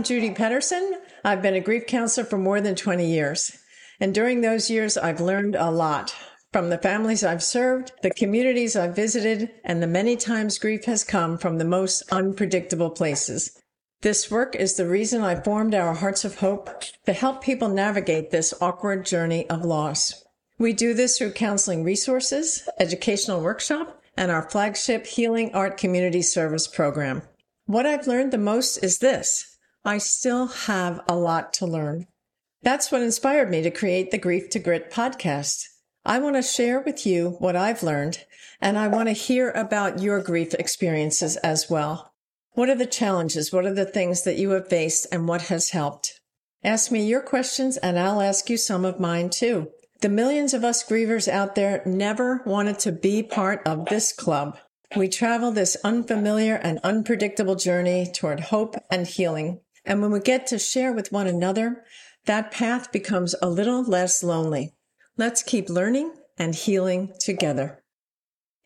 I'm Judy Pedersen. I've been a grief counselor for more than 20 years. And during those years, I've learned a lot from the families I've served, the communities I've visited, and the many times grief has come from the most unpredictable places. This work is the reason I formed our Hearts of Hope to help people navigate this awkward journey of loss. We do this through counseling resources, educational workshop, and our flagship Healing Art Community Service program. What I've learned the most is this. I still have a lot to learn. That's what inspired me to create the Grief to Grit podcast. I want to share with you what I've learned, and I want to hear about your grief experiences as well. What are the challenges? What are the things that you have faced and what has helped? Ask me your questions and I'll ask you some of mine too. The millions of us grievers out there never wanted to be part of this club. We travel this unfamiliar and unpredictable journey toward hope and healing. And when we get to share with one another, that path becomes a little less lonely. Let's keep learning and healing together.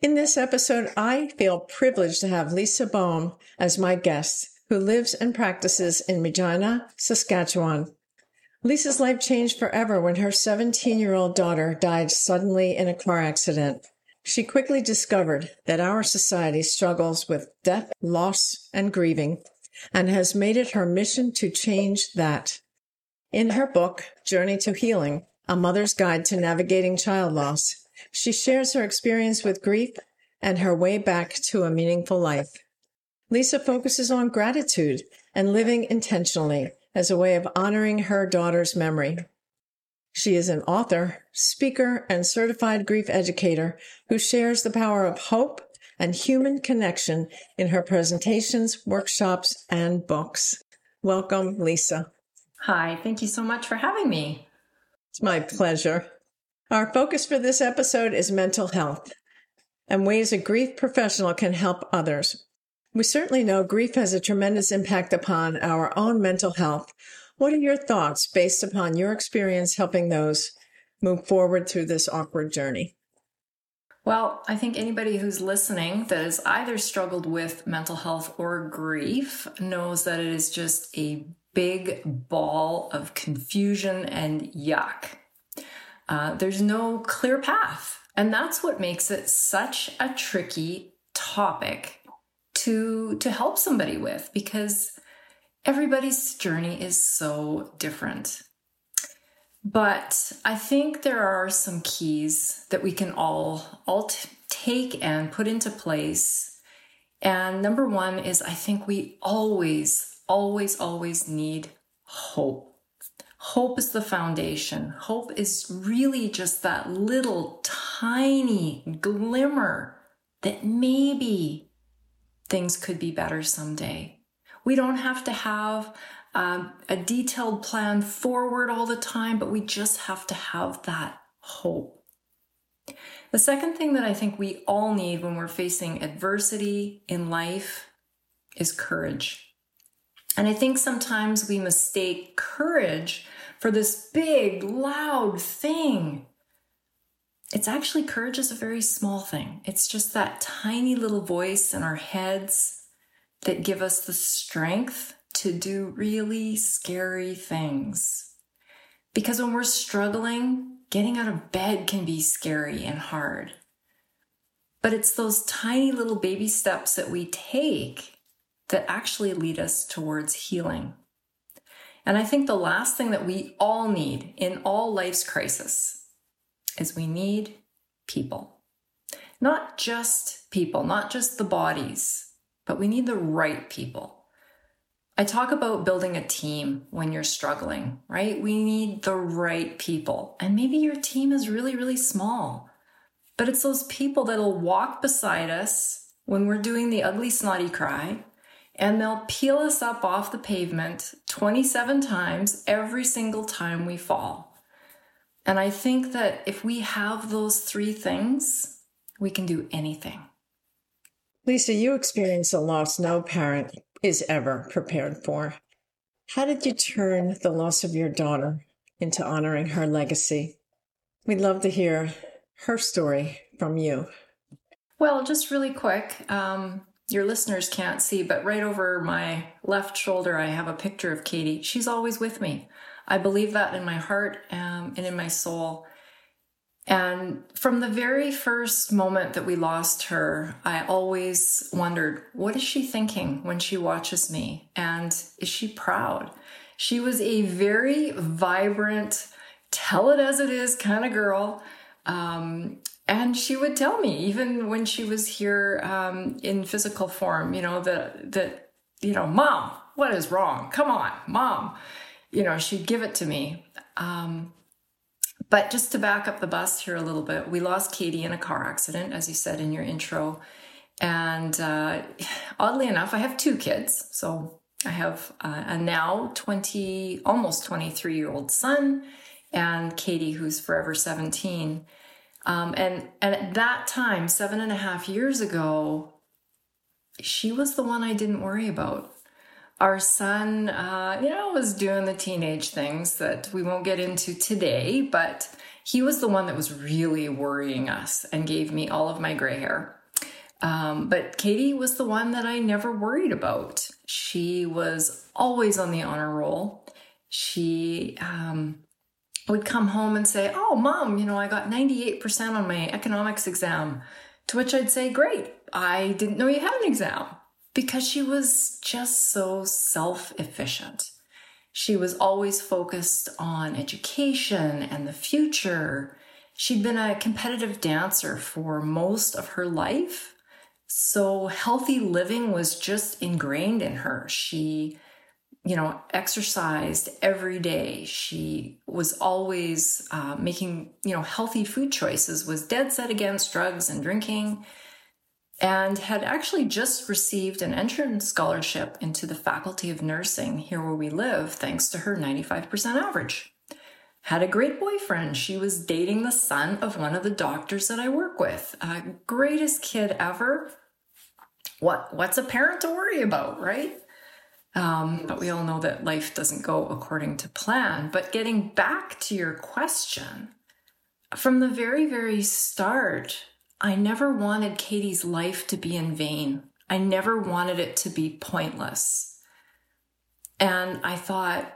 In this episode, I feel privileged to have Lisa Boehm as my guest, who lives and practices in Regina, Saskatchewan. Lisa's life changed forever when her 17 year old daughter died suddenly in a car accident. She quickly discovered that our society struggles with death, loss, and grieving, and has made it her mission to change that. In her book, Journey to Healing, A Mother's Guide to Navigating Child Loss, she shares her experience with grief and her way back to a meaningful life. Lisa focuses on gratitude and living intentionally as a way of honoring her daughter's memory. She is an author, speaker, and certified grief educator who shares the power of hope and human connection in her presentations, workshops, and books. Welcome, Lisa. Hi, thank you so much for having me. It's my pleasure. Our focus for this episode is mental health and ways a grief professional can help others. We certainly know grief has a tremendous impact upon our own mental health. What are your thoughts based upon your experience helping those move forward through this awkward journey? Well, I think anybody who's listening that has either struggled with mental health or grief knows that it is just a big ball of confusion and yuck. Uh, there's no clear path. And that's what makes it such a tricky topic to to help somebody with because everybody's journey is so different. But I think there are some keys that we can all all t- take and put into place. And number 1 is I think we always always always need hope. Hope is the foundation. Hope is really just that little tiny glimmer that maybe things could be better someday. We don't have to have um, a detailed plan forward all the time, but we just have to have that hope. The second thing that I think we all need when we're facing adversity in life is courage. And I think sometimes we mistake courage for this big, loud thing it's actually courage is a very small thing. It's just that tiny little voice in our heads that give us the strength to do really scary things. Because when we're struggling, getting out of bed can be scary and hard. But it's those tiny little baby steps that we take that actually lead us towards healing. And I think the last thing that we all need in all life's crisis is we need people. Not just people, not just the bodies, but we need the right people. I talk about building a team when you're struggling, right? We need the right people. And maybe your team is really, really small, but it's those people that'll walk beside us when we're doing the ugly snotty cry and they'll peel us up off the pavement 27 times every single time we fall. And I think that if we have those three things, we can do anything. Lisa, you experienced a loss no parent is ever prepared for. How did you turn the loss of your daughter into honoring her legacy? We'd love to hear her story from you. Well, just really quick. Um, your listeners can't see, but right over my left shoulder, I have a picture of Katie. She's always with me. I believe that in my heart um, and in my soul. And from the very first moment that we lost her, I always wondered, what is she thinking when she watches me? And is she proud? She was a very vibrant, tell it as it is kind of girl. Um, and she would tell me, even when she was here um, in physical form, you know, that, that, you know, mom, what is wrong? Come on, mom. You know, she'd give it to me. Um, but just to back up the bus here a little bit, we lost Katie in a car accident, as you said in your intro. And uh, oddly enough, I have two kids. So I have uh, a now 20, almost 23 year old son, and Katie, who's forever 17. Um, and, and at that time, seven and a half years ago, she was the one I didn't worry about. Our son, uh, you know, was doing the teenage things that we won't get into today, but he was the one that was really worrying us and gave me all of my gray hair. Um, but Katie was the one that I never worried about. She was always on the honor roll. She um, would come home and say, Oh, mom, you know, I got 98% on my economics exam. To which I'd say, Great, I didn't know you had an exam because she was just so self efficient. She was always focused on education and the future. She'd been a competitive dancer for most of her life. So healthy living was just ingrained in her. She, you know, exercised every day. She was always uh, making, you know, healthy food choices, was dead set against drugs and drinking, and had actually just received an entrance scholarship into the Faculty of Nursing here where we live, thanks to her 95% average. Had a great boyfriend. She was dating the son of one of the doctors that I work with. Uh, greatest kid ever what what's a parent to worry about, right? Um, but we all know that life doesn't go according to plan. But getting back to your question, from the very, very start, I never wanted Katie's life to be in vain. I never wanted it to be pointless. And I thought,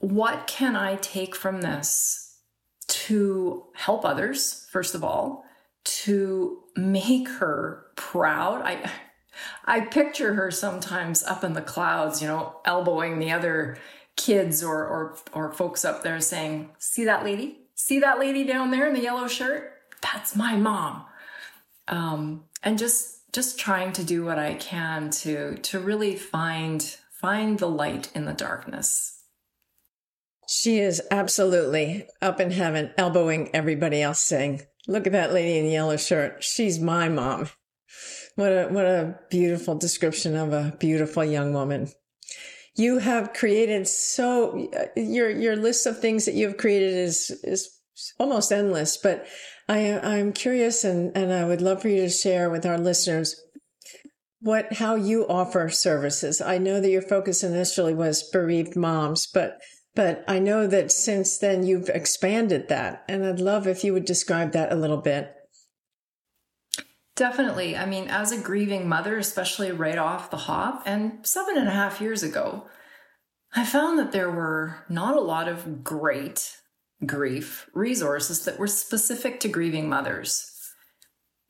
what can I take from this to help others, first of all, to make her proud? I, I picture her sometimes up in the clouds, you know, elbowing the other kids or or or folks up there saying, "See that lady? See that lady down there in the yellow shirt? That's my mom." Um, and just just trying to do what I can to to really find find the light in the darkness. She is absolutely up in heaven, elbowing everybody else, saying, "Look at that lady in the yellow shirt. She's my mom." What a what a beautiful description of a beautiful young woman. You have created so your your list of things that you have created is is almost endless, but I I'm curious and and I would love for you to share with our listeners what how you offer services. I know that your focus initially was bereaved moms, but but I know that since then you've expanded that, and I'd love if you would describe that a little bit. Definitely. I mean, as a grieving mother, especially right off the hop, and seven and a half years ago, I found that there were not a lot of great grief resources that were specific to grieving mothers.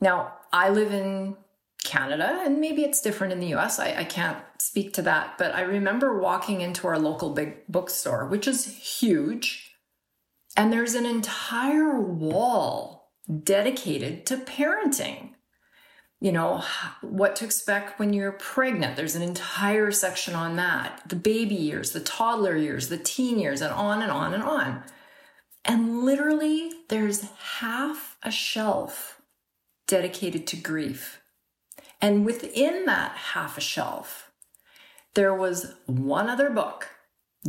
Now, I live in Canada, and maybe it's different in the US. I, I, can't speak to that, but I remember walking into our local big bookstore, which is huge, and there's an entire wall dedicated to parenting you know, what to expect when you're pregnant. There's an entire section on that. The baby years, the toddler years, the teen years, and on and on and on. And literally, there's half a shelf dedicated to grief. And within that half a shelf, there was one other book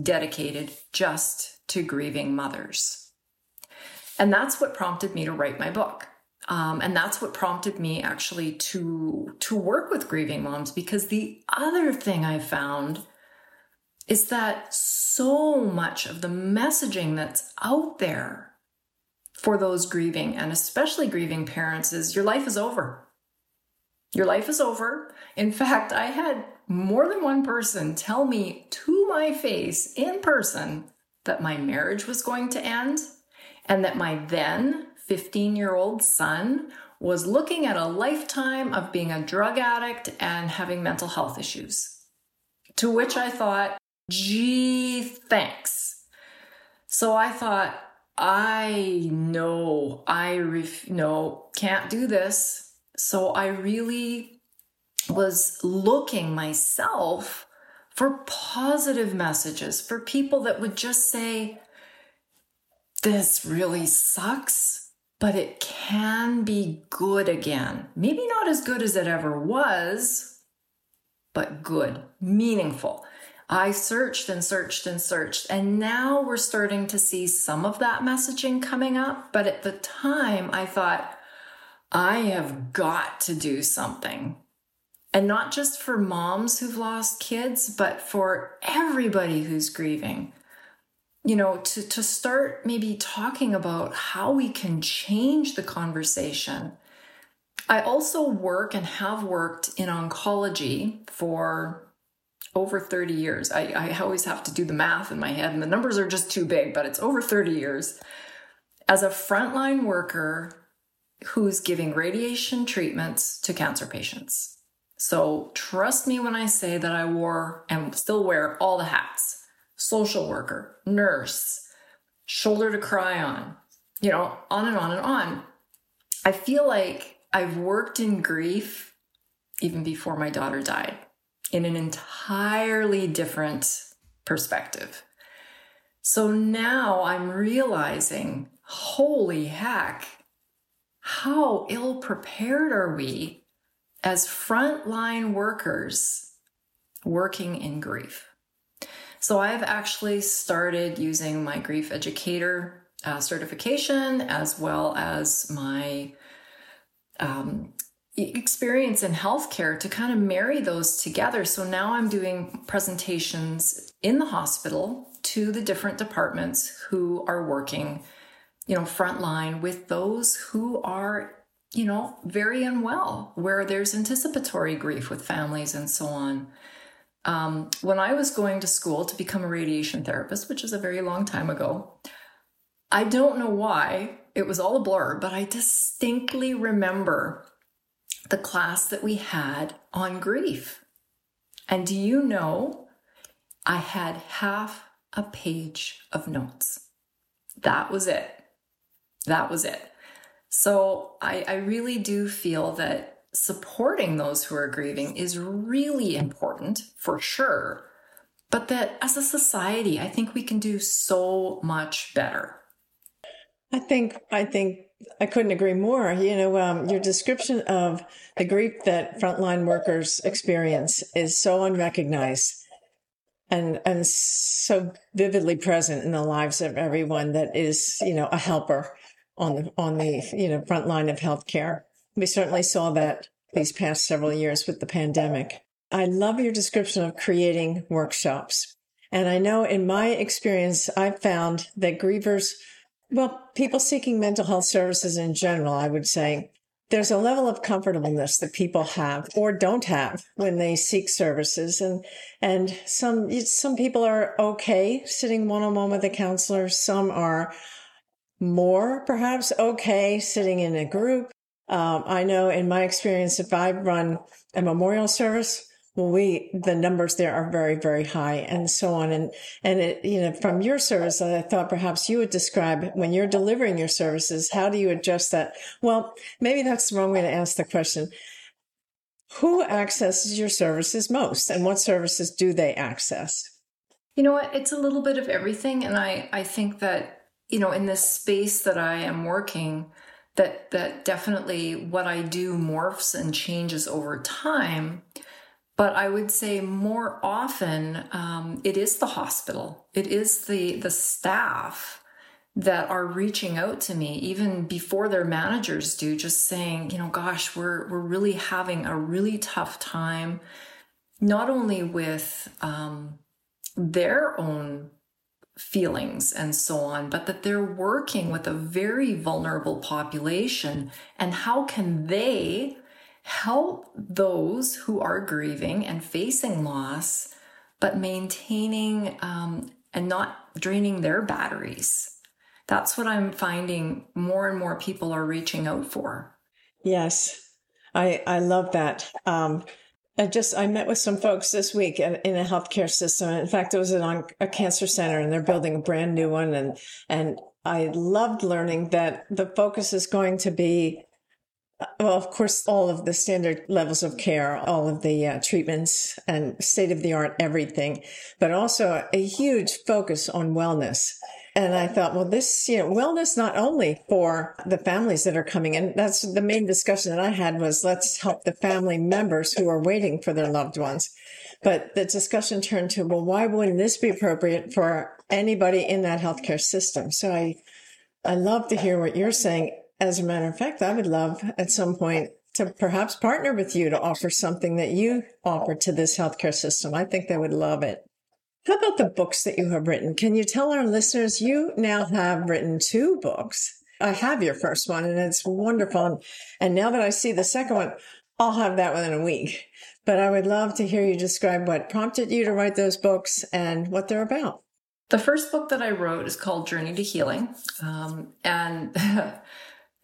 dedicated just to grieving mothers. And that's what prompted me to write my book. Um, and that's what prompted me actually to to work with grieving moms because the other thing I found is that so much of the messaging that's out there for those grieving and especially grieving parents is your life is over. Your life is over. In fact, I had more than one person tell me to my face in person that my marriage was going to end and that my then 15 year old son was looking at a lifetime of being a drug addict and having mental health issues. To which I thought, gee, thanks. So I thought, I know, I ref- no, can't do this. So I really was looking myself for positive messages, for people that would just say, this really sucks, but it can be good again. Maybe not as good as it ever was, but good, meaningful. I searched and searched and searched, and now we're starting to see some of that messaging coming up. But at the time, I thought, I have got to do something. And not just for moms who've lost kids, but for everybody who's grieving. You know, to, to start maybe talking about how we can change the conversation. I also work and have worked in oncology for over 30 years. I, I always have to do the math in my head, and the numbers are just too big, but it's over 30 years. As a frontline worker who's giving radiation treatments to cancer patients. So trust me when I say that I wore and still wear all the hats social worker, nurse, shoulder to cry on, you know, on and on and on. I feel like I've worked in grief even before my daughter died in an entirely different perspective. So now I'm realizing, holy heck, how ill prepared are we as frontline workers working in grief? So I've actually started using my grief educator uh, certification as well as my um, experience in healthcare to kind of marry those together. So now I'm doing presentations in the hospital to the different departments who are working, you know, frontline with those who are, you know, very unwell, where there's anticipatory grief with families and so on. Um, when I was going to school to become a radiation therapist, which is a very long time ago, I don't know why it was all a blur, but I distinctly remember the class that we had on grief. And do you know, I had half a page of notes. That was it. That was it. So I, I really do feel that supporting those who are grieving is really important for sure. But that as a society, I think we can do so much better. I think I think I couldn't agree more. You know, um, your description of the grief that frontline workers experience is so unrecognized and and so vividly present in the lives of everyone that is, you know, a helper on the on the you know front line of healthcare. We certainly saw that these past several years with the pandemic. I love your description of creating workshops. And I know in my experience, I've found that grievers well, people seeking mental health services in general, I would say, there's a level of comfortableness that people have or don't have when they seek services. And and some some people are okay sitting one-on-one with a counselor. Some are more perhaps okay sitting in a group. Um, i know in my experience if i run a memorial service we, the numbers there are very, very high and so on. And, and it, you know, from your service, I thought perhaps you would describe when you're delivering your services, how do you adjust that? Well, maybe that's the wrong way to ask the question. Who accesses your services most and what services do they access? You know what? It's a little bit of everything. And I, I think that, you know, in this space that I am working, that, that definitely what I do morphs and changes over time. But I would say more often um, it is the hospital, it is the the staff that are reaching out to me even before their managers do, just saying, you know, gosh, we're we're really having a really tough time, not only with um, their own feelings and so on, but that they're working with a very vulnerable population, and how can they help those who are grieving and facing loss, but maintaining um, and not draining their batteries. That's what I'm finding more and more people are reaching out for. Yes, I, I love that. Um, I just I met with some folks this week in, a healthcare system. In fact, it was on a cancer center, and they're building a brand new one. And and I loved learning that the focus is going to be, well, of course, all of the standard levels of care, all of the uh, treatments, and state of the art everything, but also a huge focus on wellness. And I thought, well, this, you know, wellness not only for the families that are coming in. That's the main discussion that I had was let's help the family members who are waiting for their loved ones. But the discussion turned to, well, why wouldn't this be appropriate for anybody in that healthcare system? So I, I love to hear what you're saying. As a matter of fact, I would love at some point to perhaps partner with you to offer something that you offer to this healthcare system. I think they would love it. How about the books that you have written? Can you tell our listeners you now have written two books? I have your first one and it's wonderful. And now that I see the second one, I'll have that within a week. But I would love to hear you describe what prompted you to write those books and what they're about. The first book that I wrote is called Journey to Healing. Um, and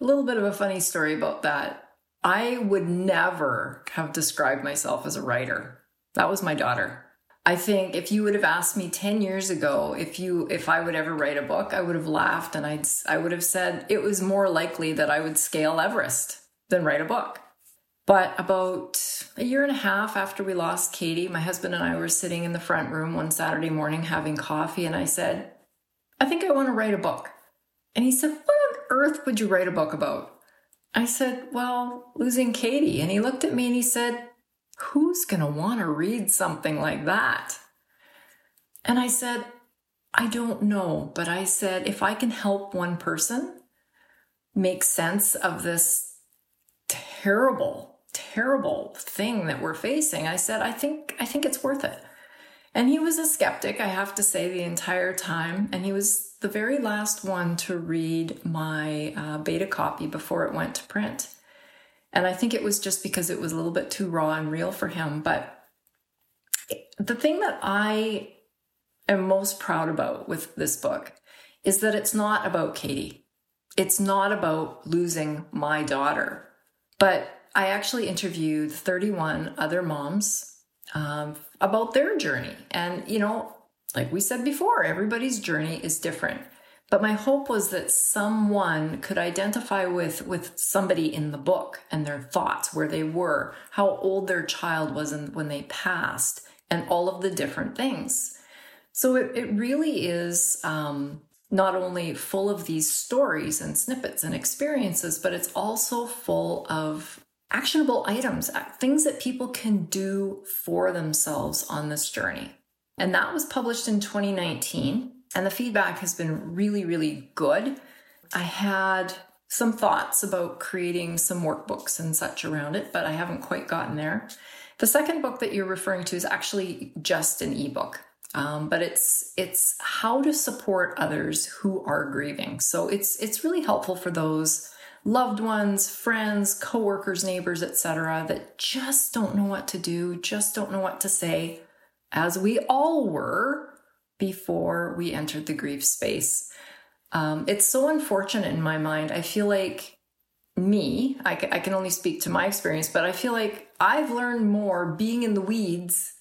a little bit of a funny story about that. I would never have described myself as a writer. That was my daughter. I think if you would have asked me 10 years ago if you if I would ever write a book, I would have laughed and I'd I would have said it was more likely that I would scale Everest than write a book. But about a year and a half after we lost Katie, my husband and I were sitting in the front room one Saturday morning having coffee and I said, "I think I want to write a book." And he said, "What earth would you write a book about?" I said, "Well, losing Katie." And he looked at me and he said, Who's going to want to read something like that? And I said, I don't know, but I said, if I can help one person make sense of this terrible, terrible thing that we're facing, I said, I think, I think it's worth it. And he was a skeptic, I have to say, the entire time. And he was the very last one to read my uh, beta copy before it went to print. And I think it was just because it was a little bit too raw and real for him. But the thing that I am most proud about with this book is that it's not about Katie. It's not about losing my daughter. But I actually interviewed 31 other moms um, about their journey. And, you know, like we said before, everybody's journey is different. But my hope was that someone could identify with, with somebody in the book and their thoughts, where they were, how old their child was and when they passed, and all of the different things. So it, it really is um, not only full of these stories and snippets and experiences, but it's also full of actionable items, uh, things that people can do for themselves on this journey. And that was published in 2019. And the feedback has been really, really good. I had some thoughts about creating some workbooks and such around it, but I haven't quite gotten there. The second book that you're referring to is actually just an ebook. Um, but it's it's how to support others who are grieving. So it's it's really helpful for those loved ones, friends, coworkers, neighbors, etc. that just don't know what to do, just don't know what to say, as we all were before we entered the grief space. Um, it's so unfortunate in my mind. I feel like me, I, I can only speak to my experience, but I feel like I've learned more being in the weeds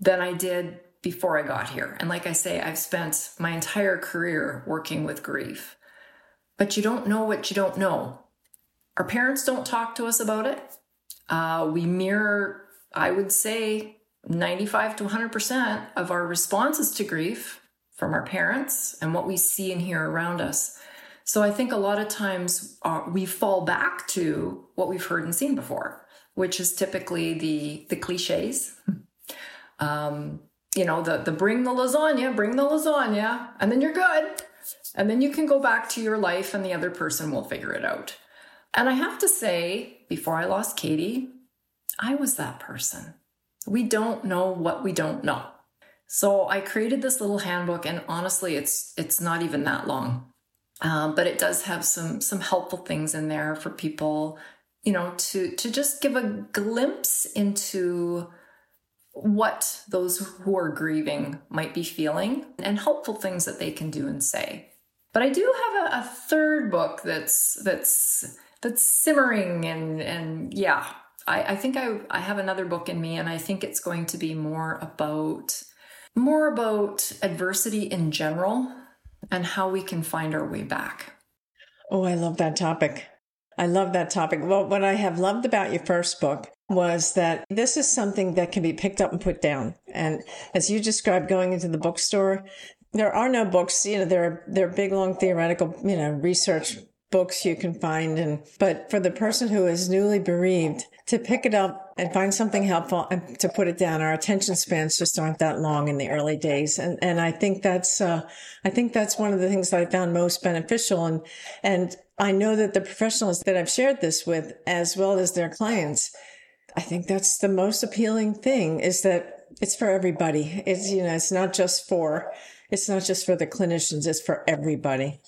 than I did before I got here. And like I say, I've spent my entire career working with grief. But you don't know what you don't know. Our parents don't talk to us about it. Uh, we mirror, I would say, 95 to 100% of our responses to grief from our parents and what we see and hear around us. So I think a lot of times uh, we fall back to what we've heard and seen before, which is typically the the cliches. um, you know, the the bring the lasagna, bring the lasagna, and then you're good. And then you can go back to your life and the other person will figure it out. And I have to say, before I lost Katie, I was that person. We don't know what we don't know. So I created this little handbook, and honestly, it's it's not even that long, um, but it does have some some helpful things in there for people you know, to to just give a glimpse into what those who are grieving might be feeling and helpful things that they can do and say. But I do have a, a third book that's that's that's simmering and and yeah, I, I think I, I have another book in me and I think it's going to be more about more about adversity in general and how we can find our way back. Oh, I love that topic. I love that topic. Well, what I have loved about your first book was that this is something that can be picked up and put down. And as you described going into the bookstore, there are no books, you know, there are, there are big, long theoretical, you know, research books you can find. And, but for the person who is newly bereaved to pick it up and find something helpful and to put it down, our attention spans just aren't that long in the early days. And, and I think that's, uh, I think that's one of the things that I found most beneficial. And, and I know that the professionals that I've shared this with, as well as their clients, I think that's the most appealing thing is that it's for everybody. It's, you know, it's not just for, it's not just for the clinicians, it's for everybody.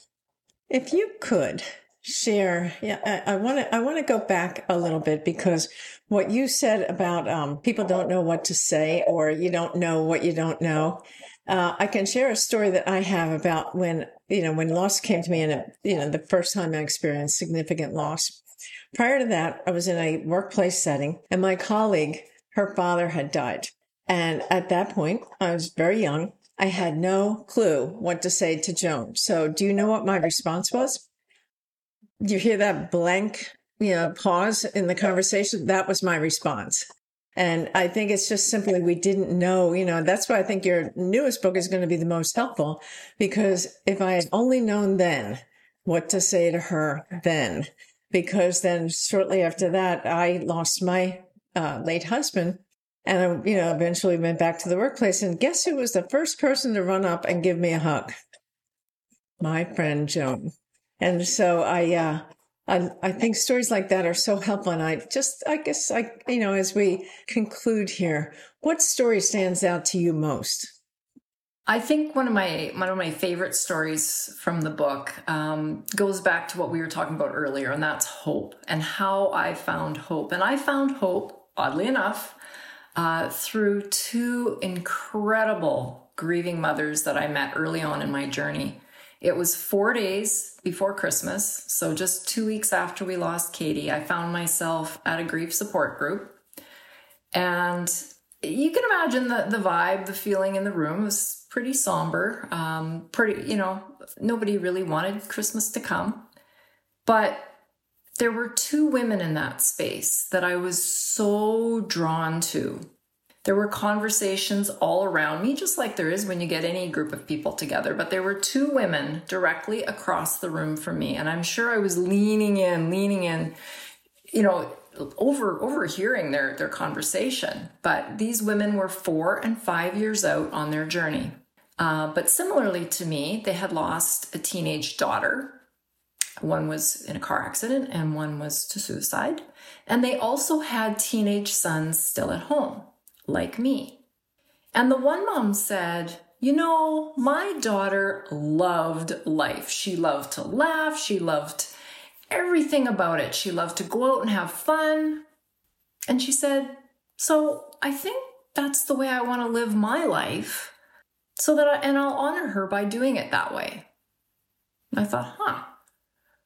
If you could share, yeah, I want to, I want to go back a little bit because what you said about um, people don't know what to say or you don't know what you don't know. Uh, I can share a story that I have about when, you know, when loss came to me and, you know, the first time I experienced significant loss. Prior to that, I was in a workplace setting and my colleague, her father had died. And at that point, I was very young. I had no clue what to say to Joan. So do you know what my response was? You hear that blank, you know, pause in the conversation? That was my response. And I think it's just simply we didn't know, you know, that's why I think your newest book is going to be the most helpful because if I had only known then what to say to her then, because then shortly after that, I lost my uh, late husband and I, you know, eventually went back to the workplace. And guess who was the first person to run up and give me a hug? My friend Joan. And so I, uh, I, I think stories like that are so helpful. And I just, I guess, I, you know, as we conclude here, what story stands out to you most? I think one of my one of my favorite stories from the book um, goes back to what we were talking about earlier, and that's hope and how I found hope. And I found hope, oddly enough, uh, through two incredible grieving mothers that I met early on in my journey. It was four days before Christmas, so just two weeks after we lost Katie, I found myself at a grief support group. And you can imagine the, the vibe, the feeling in the room was pretty somber. Um, pretty, you know, nobody really wanted Christmas to come. But there were two women in that space that I was so drawn to. There were conversations all around me, just like there is when you get any group of people together. But there were two women directly across the room from me. And I'm sure I was leaning in, leaning in, you know, over overhearing their, their conversation. But these women were four and five years out on their journey. Uh, but similarly to me, they had lost a teenage daughter one was in a car accident and one was to suicide. And they also had teenage sons still at home, like me. And the one mom said, You know, my daughter loved life. She loved to laugh. She loved everything about it. She loved to go out and have fun. And she said, So I think that's the way I want to live my life. So that I, and I'll honor her by doing it that way. I thought, huh,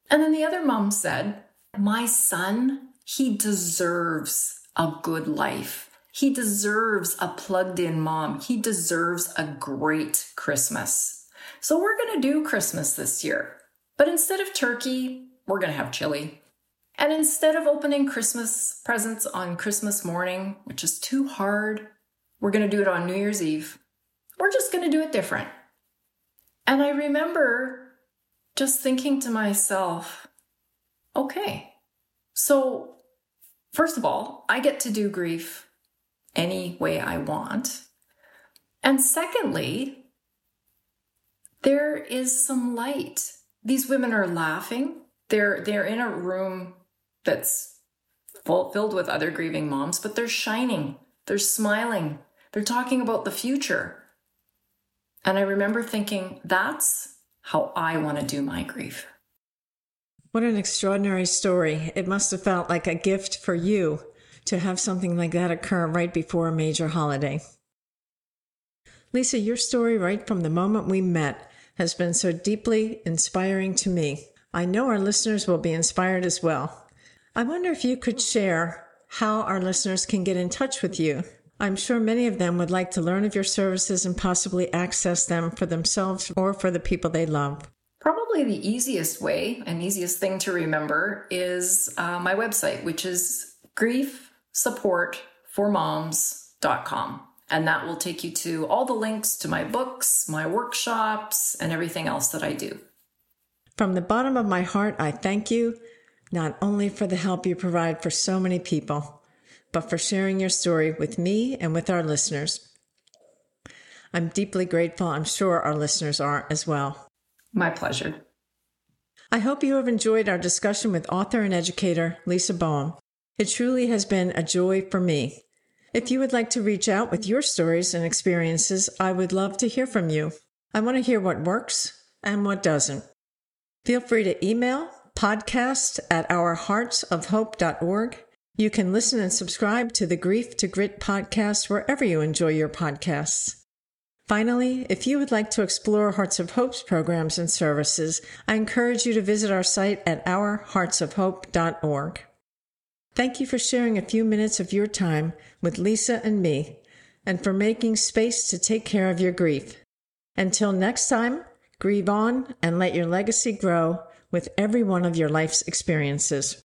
and then the other mom said, My son, he deserves a good life. He deserves a plugged in mom. He deserves a great Christmas. So we're going to do Christmas this year. But instead of turkey, we're going to have chili. And instead of opening Christmas presents on Christmas morning, which is too hard, we're going to do it on New Year's Eve. We're just going to do it different. And I remember just thinking to myself, okay, so first of all, I get to do grief any way I want. And secondly, there is some light. These women are laughing. They're they're in a room that's full, filled with other grieving moms, but they're shining. They're smiling. They're talking about the future. And I remember thinking, that's how I want to do my grief. What an extraordinary story. It must have felt like a gift for you to have something like that occur right before a major holiday. Lisa, your story right from the moment we met has been so deeply inspiring to me. I know our listeners will be inspired as well. I wonder if you could share how our listeners can get in touch with you. I'm sure many of them would like to learn of your services and possibly access them for themselves or for the people they love. Probably the easiest way and easiest thing to remember is uh, my website, which is griefsupportformoms.com. And that will take you to all the links to my books, my workshops, and everything else that I do. From the bottom of my heart, I thank you not only for the help you provide for so many people, but for sharing your story with me and with our listeners. I'm deeply grateful. I'm sure our listeners are as well. My pleasure. I hope you have enjoyed our discussion with author and educator Lisa Boehm. It truly has been a joy for me. If you would like to reach out with your stories and experiences, I would love to hear from you. I want to hear what works and what doesn't. Feel free to email podcast at ourheartsofhope.org. You can listen and subscribe to the Grief to Grit podcast wherever you enjoy your podcasts. Finally, if you would like to explore Hearts of Hope's programs and services, I encourage you to visit our site at ourheartsofhope.org. Thank you for sharing a few minutes of your time with Lisa and me, and for making space to take care of your grief. Until next time, grieve on and let your legacy grow with every one of your life's experiences.